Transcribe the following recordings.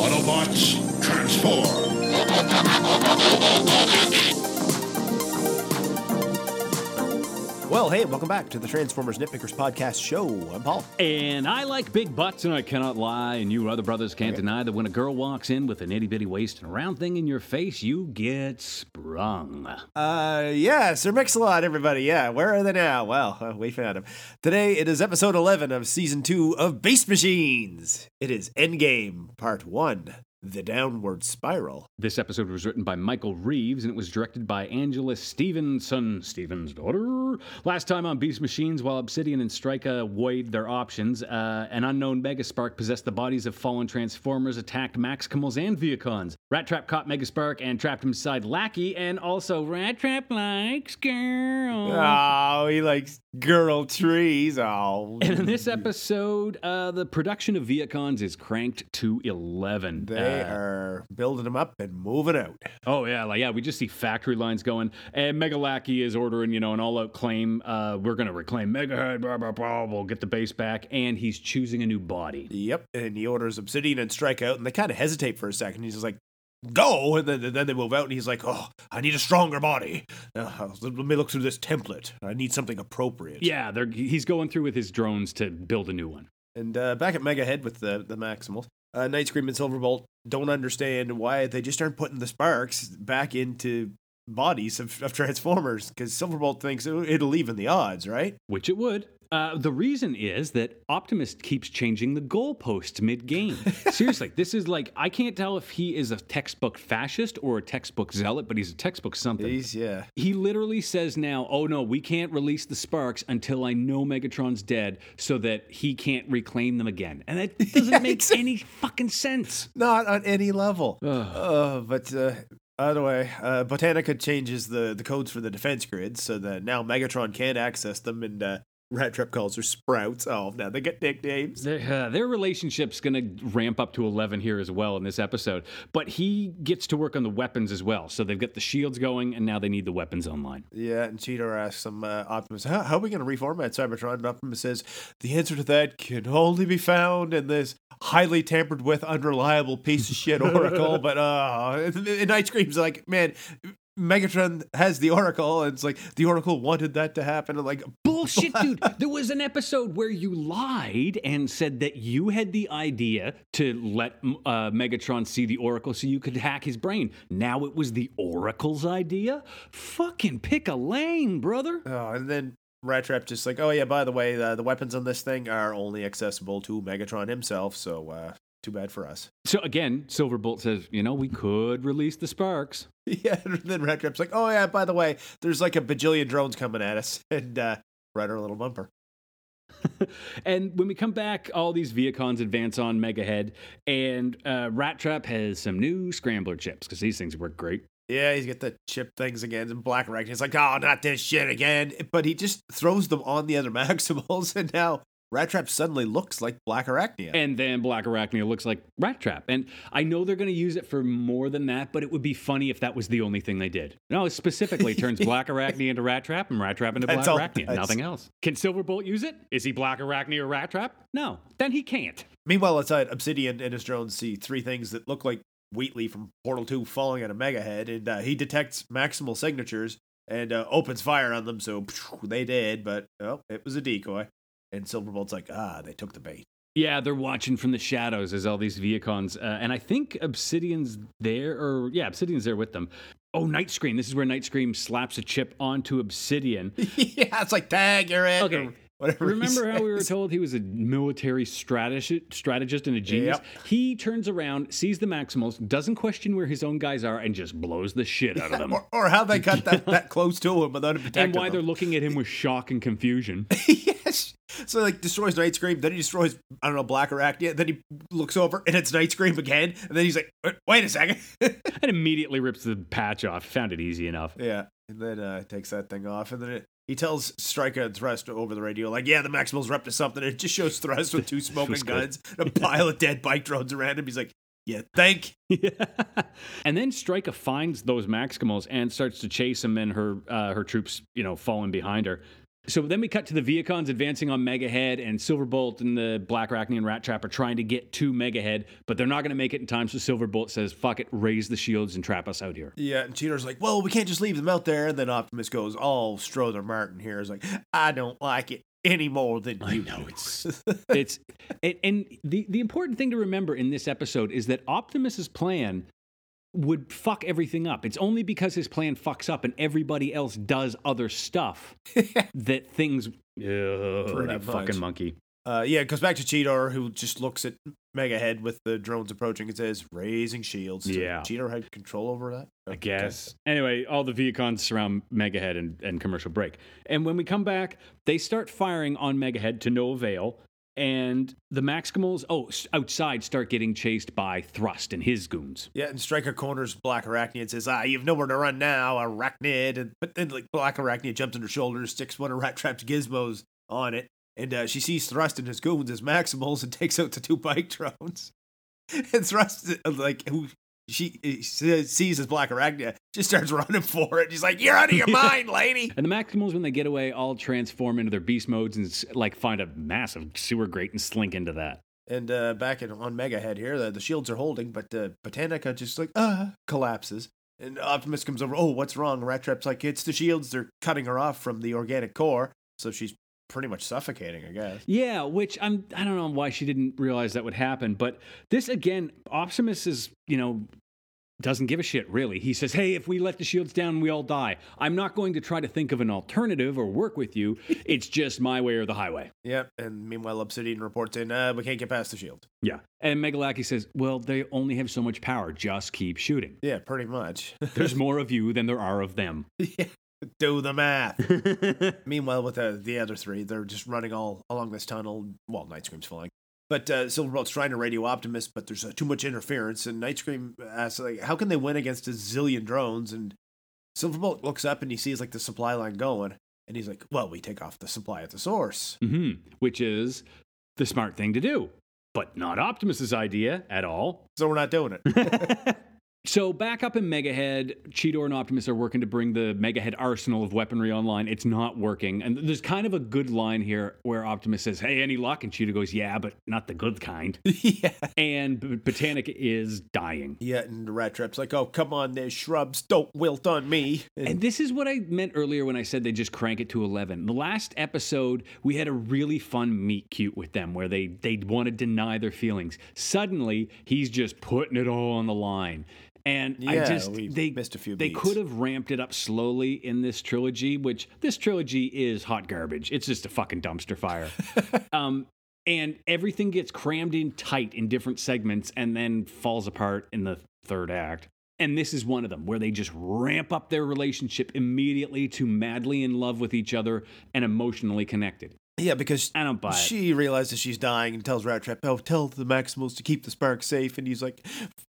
Autobots, transform! Hey, welcome back to the Transformers Nitpickers Podcast Show. I'm Paul. And I like big butts, and I cannot lie. And you other brothers can't deny that when a girl walks in with an itty bitty waist and a round thing in your face, you get sprung. Uh, yeah, Sir Mix-a-Lot, everybody. Yeah, where are they now? Well, uh, we found them. Today it is episode 11 of season 2 of Beast Machines. It is Endgame, part 1. The Downward Spiral. This episode was written by Michael Reeves and it was directed by Angela Stevenson, Steven's daughter. Last time on Beast Machines, while Obsidian and Strika weighed their options, uh, an unknown Megaspark possessed the bodies of fallen Transformers, attacked Maximals and Vehicons. Rat Trap caught Megaspark and trapped him inside Lackey, and also Rat Trap likes girls. Oh, he likes girl trees. Oh. And in this episode, uh, the production of Vehicons is cranked to 11. They Uh, are building them up and moving out. Oh yeah, like yeah, we just see factory lines going, and Mega Lackey is ordering, you know, an all-out claim. Uh, we're gonna reclaim Megahead, blah blah blah. We'll get the base back, and he's choosing a new body. Yep, and he orders Obsidian and Strika out, and they kind of hesitate for a second. He's just like, "Go!" And then, then they move out, and he's like, "Oh, I need a stronger body. Uh, let me look through this template. I need something appropriate." Yeah, they're, he's going through with his drones to build a new one. And uh, back at Mega Head with the the Maximals, uh, Night Scream and Silverbolt don't understand why they just aren't putting the sparks back into bodies of, of Transformers because Silverbolt thinks it'll it'll even the odds, right? Which it would. Uh, the reason is that Optimus keeps changing the goalposts mid game. Seriously, this is like, I can't tell if he is a textbook fascist or a textbook zealot, but he's a textbook something. He's yeah. He literally says now, oh no, we can't release the sparks until I know Megatron's dead so that he can't reclaim them again. And that doesn't Yeah, make any fucking sense. Not on any level. Uh, but uh, either way, uh, Botanica changes the, the codes for the defense grid so that now Megatron can't access them, and uh, Rat Trap calls her Sprouts. Oh, now they get nicknames. Their, uh, their relationship's going to ramp up to 11 here as well in this episode. But he gets to work on the weapons as well. So they've got the shields going, and now they need the weapons online. Yeah, and Cheetor asks him, uh, Optimus, how, how are we going to reformat Cybertron? And Optimus says, the answer to that can only be found in this highly tampered with, unreliable piece of shit Oracle. but uh, and, and Night Scream's like, man, Megatron has the Oracle, and it's like the Oracle wanted that to happen. And like, Bullshit, dude. There was an episode where you lied and said that you had the idea to let uh, Megatron see the Oracle so you could hack his brain. Now it was the Oracle's idea? Fucking pick a lane, brother. Oh, and then Rat Trap just like, oh yeah, by the way, the, the weapons on this thing are only accessible to Megatron himself, so uh, too bad for us. So again, Silverbolt says, you know, we could release the sparks. Yeah, and then Rat Trap's like, oh yeah, by the way, there's like a bajillion drones coming at us, and uh, right our little bumper. and when we come back, all these Vehicons advance on Megahead, and uh, Rat Trap has some new scrambler chips because these things work great. Yeah, he's got the chip things again, and Black Arachnia. He's like, oh, not this shit again. But he just throws them on the other Maximals, and now Rat Trap suddenly looks like Black Arachnia. And then Black Arachnia looks like Rat Trap. And I know they're going to use it for more than that, but it would be funny if that was the only thing they did. No, it specifically turns Black Arachnia into Rat Trap and Rat Trap into That's Black Arachnia. Nothing else. Can Silverbolt use it? Is he Black Arachnia or Rat Trap? No. Then he can't. Meanwhile, outside, Obsidian and his drones see three things that look like Wheatley from Portal 2 falling on a Mega Head, and uh, he detects maximal signatures and uh, opens fire on them, so they did, but oh, it was a decoy. And Silverbolt's like, ah, they took the bait. Yeah, they're watching from the shadows as all these Vehicons, uh, and I think Obsidian's there, or yeah, Obsidian's there with them. Oh, Night Scream. This is where Night Scream slaps a chip onto Obsidian. yeah, it's like, tag, you're in. Okay. Whatever Remember how we were told he was a military strategist, strategist and a genius? Yep. He turns around, sees the Maximals, doesn't question where his own guys are, and just blows the shit out of them. Or, or how they got that, that close to him without him and why they're looking at him with shock and confusion. yes. So like destroys Night Scream, then he destroys I don't know Black Arachnia, then he looks over and it's Night Scream again, and then he's like, wait, wait a second. and immediately rips the patch off. Found it easy enough. yeah, and then uh, takes that thing off, and then it, he tells Strika and Thrust over the radio, like, yeah, the Maximals are up to something. And it just shows Thrust with two smoking guns, and a pile of dead bike drones around him. He's like, yeah, think. and then Strika finds those Maximals and starts to chase them, and her uh, her troops, you know, falling behind her. So then we cut to the Vehicons advancing on Megahead, and Silverbolt and the Black Arachnia and Rat Trap are trying to get to Megahead, but they're not going to make it in time. So Silverbolt says, "Fuck it, raise the shields and trap us out here." Yeah, and Cheetor's like, well, we can't just leave them out there. And then Optimus goes, all Strother Martin here is like, I don't like it any more than I you. know, it's- It's and, and the the important thing to remember in this episode is that Optimus's plan would fuck everything up. It's only because his plan fucks up and everybody else does other stuff that things. Ugh, that much. fucking monkey. Uh, yeah, it goes back to Cheetor, who just looks at Megahead with the drones approaching and says, raising shields. So Yeah. Cheetor had control over that? I Okay. guess. Anyway, all the Vehicons surround Megahead and, and commercial break. And when we come back, they start firing on Megahead to no avail. And the Maximals, oh, outside start getting chased by Thrust and his goons. Yeah, and Strika corners Black Arachnia and says, ah, you've nowhere to run now, Arachnid. And, but then, like, Black Arachnia jumps on her shoulder, sticks one of Rat Trap's gizmos on it, and uh, she sees Thrust and his goons as Maximals and takes out the two bike drones. and Thrust, uh, like, who she uh, sees as Black Arachnia, just starts running for it. She's like, you're out of your mind, lady. And the Maximals, when they get away, all transform into their beast modes and like find a massive sewer grate and slink into that. And uh, back in, on Megahead here, the, the shields are holding, but uh, Botanica just like, uh, collapses. And Optimus comes over, oh, what's wrong? Rat Trap's like, it's the shields. They're cutting her off from the organic core. So she's pretty much suffocating, I guess. Yeah, which I'm I don't know why she didn't realize that would happen, but this again, Optimus is, you know, doesn't give a shit really. He says, "Hey, if we let the shields down, we all die. I'm not going to try to think of an alternative or work with you. It's just my way or the highway." Yep. And meanwhile, Obsidian reports in, uh, we can't get past the shield. Yeah. And Megalackey says, "Well, they only have so much power. Just keep shooting. Yeah, pretty much. There's more of you than there are of them." Do the math. Meanwhile, with the, the other three, they're just running all along this tunnel while Night Scream's flying. But uh, Silverbolt's trying to radio Optimus, but there's uh, too much interference. And Night Scream asks, like, how can they win against a zillion drones? And Silverbolt looks up and he sees like the supply line going, and he's like, well, we take off the supply at the source. hmm Which is the smart thing to do, but not Optimus's idea at all. So we're not doing it. So back up in Megahead, Cheetor and Optimus are working to bring the Megahead arsenal of weaponry online. It's not working. And there's kind of a good line here where Optimus says, Hey, any luck? And Cheetor goes, Yeah, but not the good kind. yeah. And B- Botanic is dying. Yeah, and the Rat Trap's like, oh, come on, there's shrubs. Don't wilt on me. And, And this is what I meant earlier when I said they just crank it to 11. The last episode, we had a really fun meet cute with them where they, they want to deny their feelings. Suddenly, he's just putting it all on the line. And I just they missed a few They beats. could have ramped it up slowly in this trilogy, which this trilogy is hot garbage. It's just a fucking dumpster fire. um, and everything gets crammed in tight in different segments and then falls apart in the third act. And this is one of them where they just ramp up their relationship immediately to madly in love with each other and emotionally connected. Yeah, because I don't buy it. she realizes she's dying and tells Rat Trap, oh, tell the Maximals to keep the spark safe. And he's like,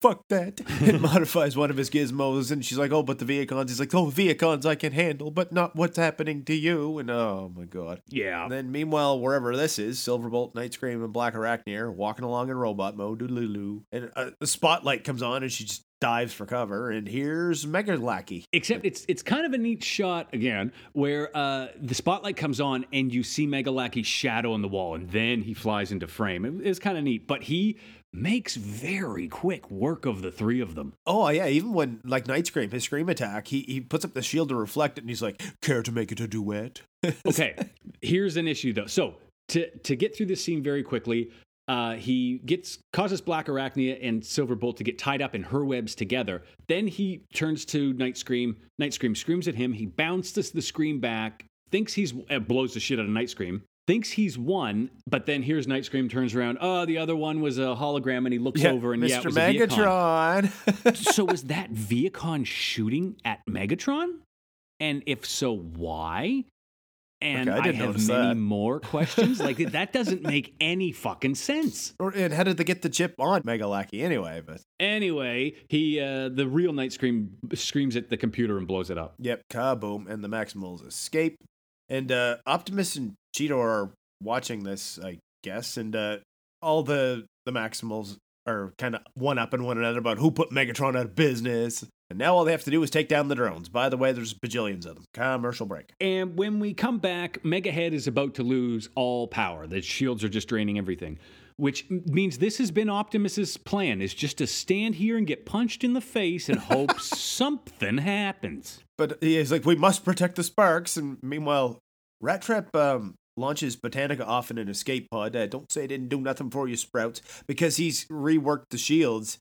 fuck that. and modifies one of his gizmos. And she's like, oh, but the Vehicons. He's like, oh, Vehicons I can handle, but not what's happening to you. And oh, my God. yeah. And then, meanwhile, wherever this is, Silverbolt, Night Scream, and Black Arachnia are walking along in robot mode. Doodaloo. And uh, the spotlight comes on and she just dives for cover. And here's Mega Lackey. Except it's it's kind of a neat shot again, where uh, the spotlight comes on and you see Megalackey's shadow on the wall, and then he flies into frame. It, it's kind of neat, but he makes very quick work of the three of them. Oh yeah, even when like Night Scream, his scream attack, he he puts up the shield to reflect it, and he's like, "Care to make it a duet?" Okay, here's an issue though. So to to get through this scene very quickly, uh, he gets causes Black Arachnia and Silverbolt to get tied up in her webs together. Then he turns to Night Scream. Night Scream screams at him. He bounces the scream back. Thinks he's uh, blows the shit out of Night Scream. Thinks he's won, but then here's Night Scream turns around. Oh, the other one was a hologram, and he looks over and yeah, it Mr. was Megatron. so was that Vehicon shooting at Megatron? And if so, why? And Okay, I I, didn't have many that. more questions. like that doesn't make any fucking sense. or, and how did they get the chip on Mega Lackey anyway? But Anyway, he uh, the real Night Scream screams at the computer and blows it up. yep, kaboom, and the Maximals escape. And uh, Optimus and Cheetor are watching this, I guess, and uh, all the the Maximals are kind of one up and one another about who put Megatron out of business. And now all they have to do is take down the drones. By the way, there's bajillions of them. Commercial break. And when we come back, Megahead is about to lose all power. The shields are just draining everything. Which means this has been Optimus's plan is just to stand here and get punched in the face and hope something happens. But he's like, we must protect the sparks. And meanwhile, Rat Trap um, launches Botanica off in an escape pod. Uh, don't say it didn't do nothing for you, Sprouts, because he's reworked the shields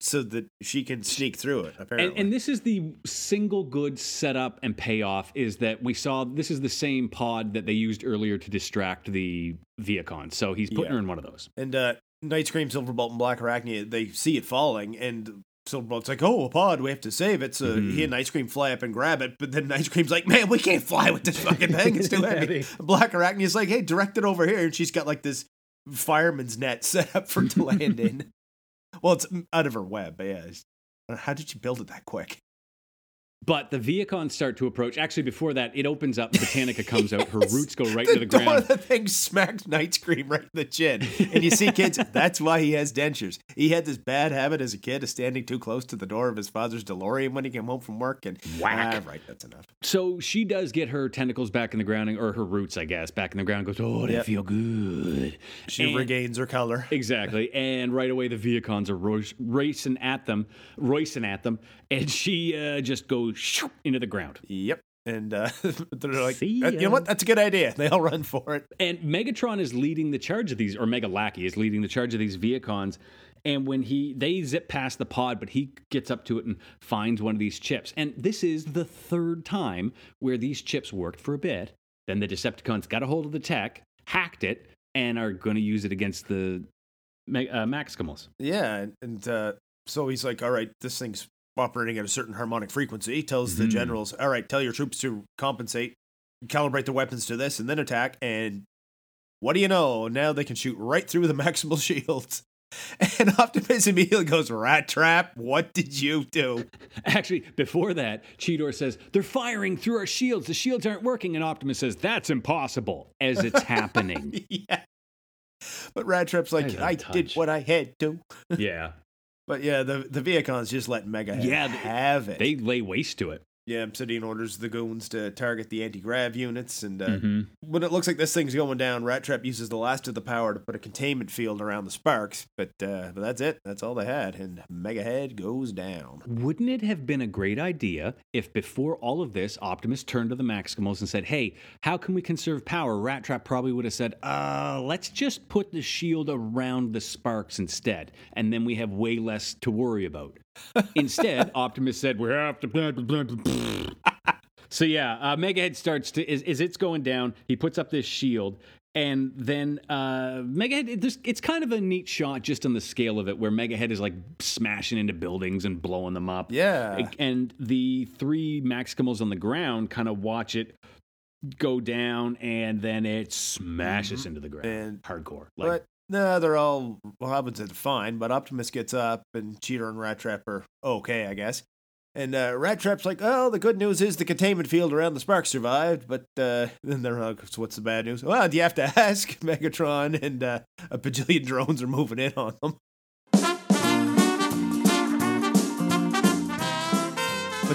so that she can sneak through it. Apparently, And, and this is the single good setup and payoff is that we saw this is the same pod that they used earlier to distract the Vehicon. So he's putting Yeah. her in one of those. And uh, Night Scream, Silverbolt, and Black Arachnia, they see it falling, and Silverbolt's like, "Oh, a pod, we have to save it." So he and Night Scream fly up and grab it, but then Night Scream's like, "Man, we can't fly with this fucking thing; it's too heavy." Black Arachnia's like, "Hey, direct it over here," and she's got like this fireman's net set up for it to land in. Well, it's out of her web, but yeah. How did you build it that quick? But the Vehicons start to approach. Actually, before that, it opens up. Botanica comes out. Her roots go right the to the door ground. of the thing smacks Night Scream right in the chin. And you see, kids, that's why he has dentures. He had this bad habit as a kid of standing too close to the door of his father's DeLorean when he came home from work. And Whack. Ah, right, that's enough. So she does get her tentacles back in the ground, or her roots, I guess, back in the ground. Goes, oh, they Yep. feel good. She And- regains her color. Exactly. And right away, the Vehicons are ro- racing at them, racing at them, and she uh, just goes shoo, into the ground. Yep. And uh, they're like, "Uh, you know what? That's a good idea. They all run for it. And Megatron is leading the charge of these, or Mega Lackey is leading the charge of these Vehicons. And when he they zip past the pod, but he gets up to it and finds one of these chips. And this is the third time where these chips worked for a bit. Then the Decepticons got a hold of the tech, hacked it, and are going to use it against the uh, Maximals. Yeah. And, and uh, so he's like, all right, this thing's operating at a certain harmonic frequency. Tells the Mhm. generals, all right, tell your troops to compensate, calibrate their weapons to this, and then attack. And what do you know? Now they can shoot right through the maximal shields. And Optimus immediately goes, Rat Trap, what did you do? Actually, before that, Cheetor says, They're firing through our shields. The shields aren't working. And Optimus says, That's impossible as it's happening. yeah. But Rat Trap's like, That is a I did what I had to. yeah. But yeah, the, the Vehicons just let Mega Yeah, they- have it. They lay waste to it. Yeah, Obsidian orders the goons to target the anti grav units. And uh, Mhm. when it looks like this thing's going down, Rat Trap uses the last of the power to put a containment field around the sparks. But uh, but that's it. That's all they had. And Megahead goes down. Wouldn't it have been a great idea if before all of this, Optimus turned to the Maximals and said, Hey, how can we conserve power? Rat Trap probably would have said, Uh, let's just put the shield around the sparks instead, and then we have way less to worry about. Instead, Optimus said, We have to. So yeah, uh, Megahead starts to is, is it's going down. He puts up this shield, and then uh, Megahead. It, just- it's kind of a neat shot just on the scale of it, where Megahead is like smashing into buildings and blowing them up. Yeah. and the three Maximals on the ground kind of watch it go down, and then it smashes into the ground. And- Hardcore. Like, no, they're all say fine. But Optimus gets up, and Cheetor and Rat Trap are okay, I guess. And uh, Rat Trap's like, "Oh, the good news is the containment field around the sparks survived." But uh, then they're like, so "What's the bad news?" Well, do you have to ask? Megatron and uh, a bajillion drones are moving in on them.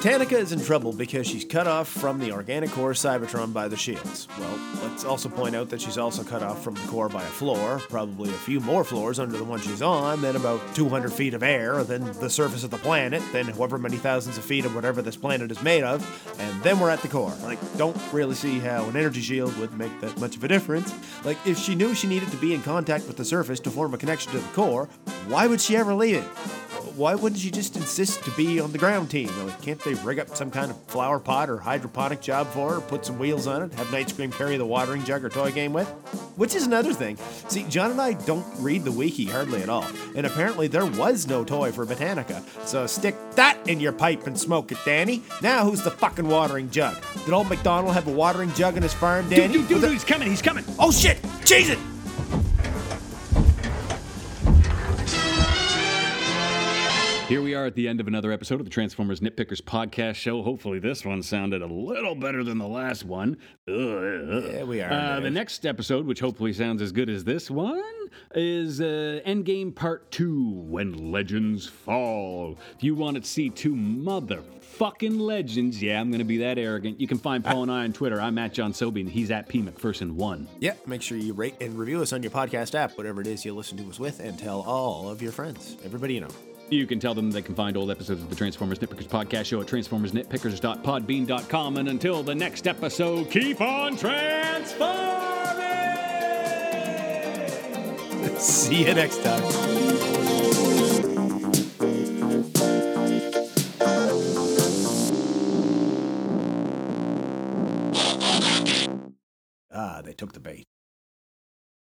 Botanica is in trouble because she's cut off from the organic core Cybertron by the shields. Well, let's also point out that she's also cut off from the core by a floor, probably a few more floors under the one she's on, then about 200 feet of air, then the surface of the planet, then however many thousands of feet of whatever this planet is made of, and then we're at the core. Like, don't really see how an energy shield would make that much of a difference. Like, if she knew she needed to be in contact with the surface to form a connection to the core, why would she ever leave it? Why wouldn't she just insist to be on the ground team? Like, can't they rig up some kind of flower pot or hydroponic job for her, put some wheels on it, have Night Scream carry the watering jug or toy game with? Which is another thing. See, John and I don't read the wiki hardly at all, and apparently there was no toy for Botanica. So stick that in your pipe and smoke it, Danny. Now who's the fucking watering jug? Did old McDonald have a watering jug in his farm, Danny? dude, dude, it- dude, he's coming, he's coming. Oh shit! Cheese Here we are at the end of another episode of the Transformers Nitpickers podcast show. Hopefully, this one sounded a little better than the last one. Yeah, we are. Uh, the next episode, which hopefully sounds as good as this one, is uh, Endgame Part 2 When Legends Fall. If you want to see two motherfucking legends, yeah, I'm going to be that arrogant. You can find Paul and I on Twitter. I'm at John Sobey, and he's at P. McPherson1. Yeah, make sure you rate and review us on your podcast app, whatever it is you listen to us with, and tell all of your friends, everybody you know. You can tell them they can find old episodes of the Transformers Nitpickers podcast show at transformersnitpickers.podbean.com. And until the next episode, keep on transforming! See you next time. Ah, they took the bait.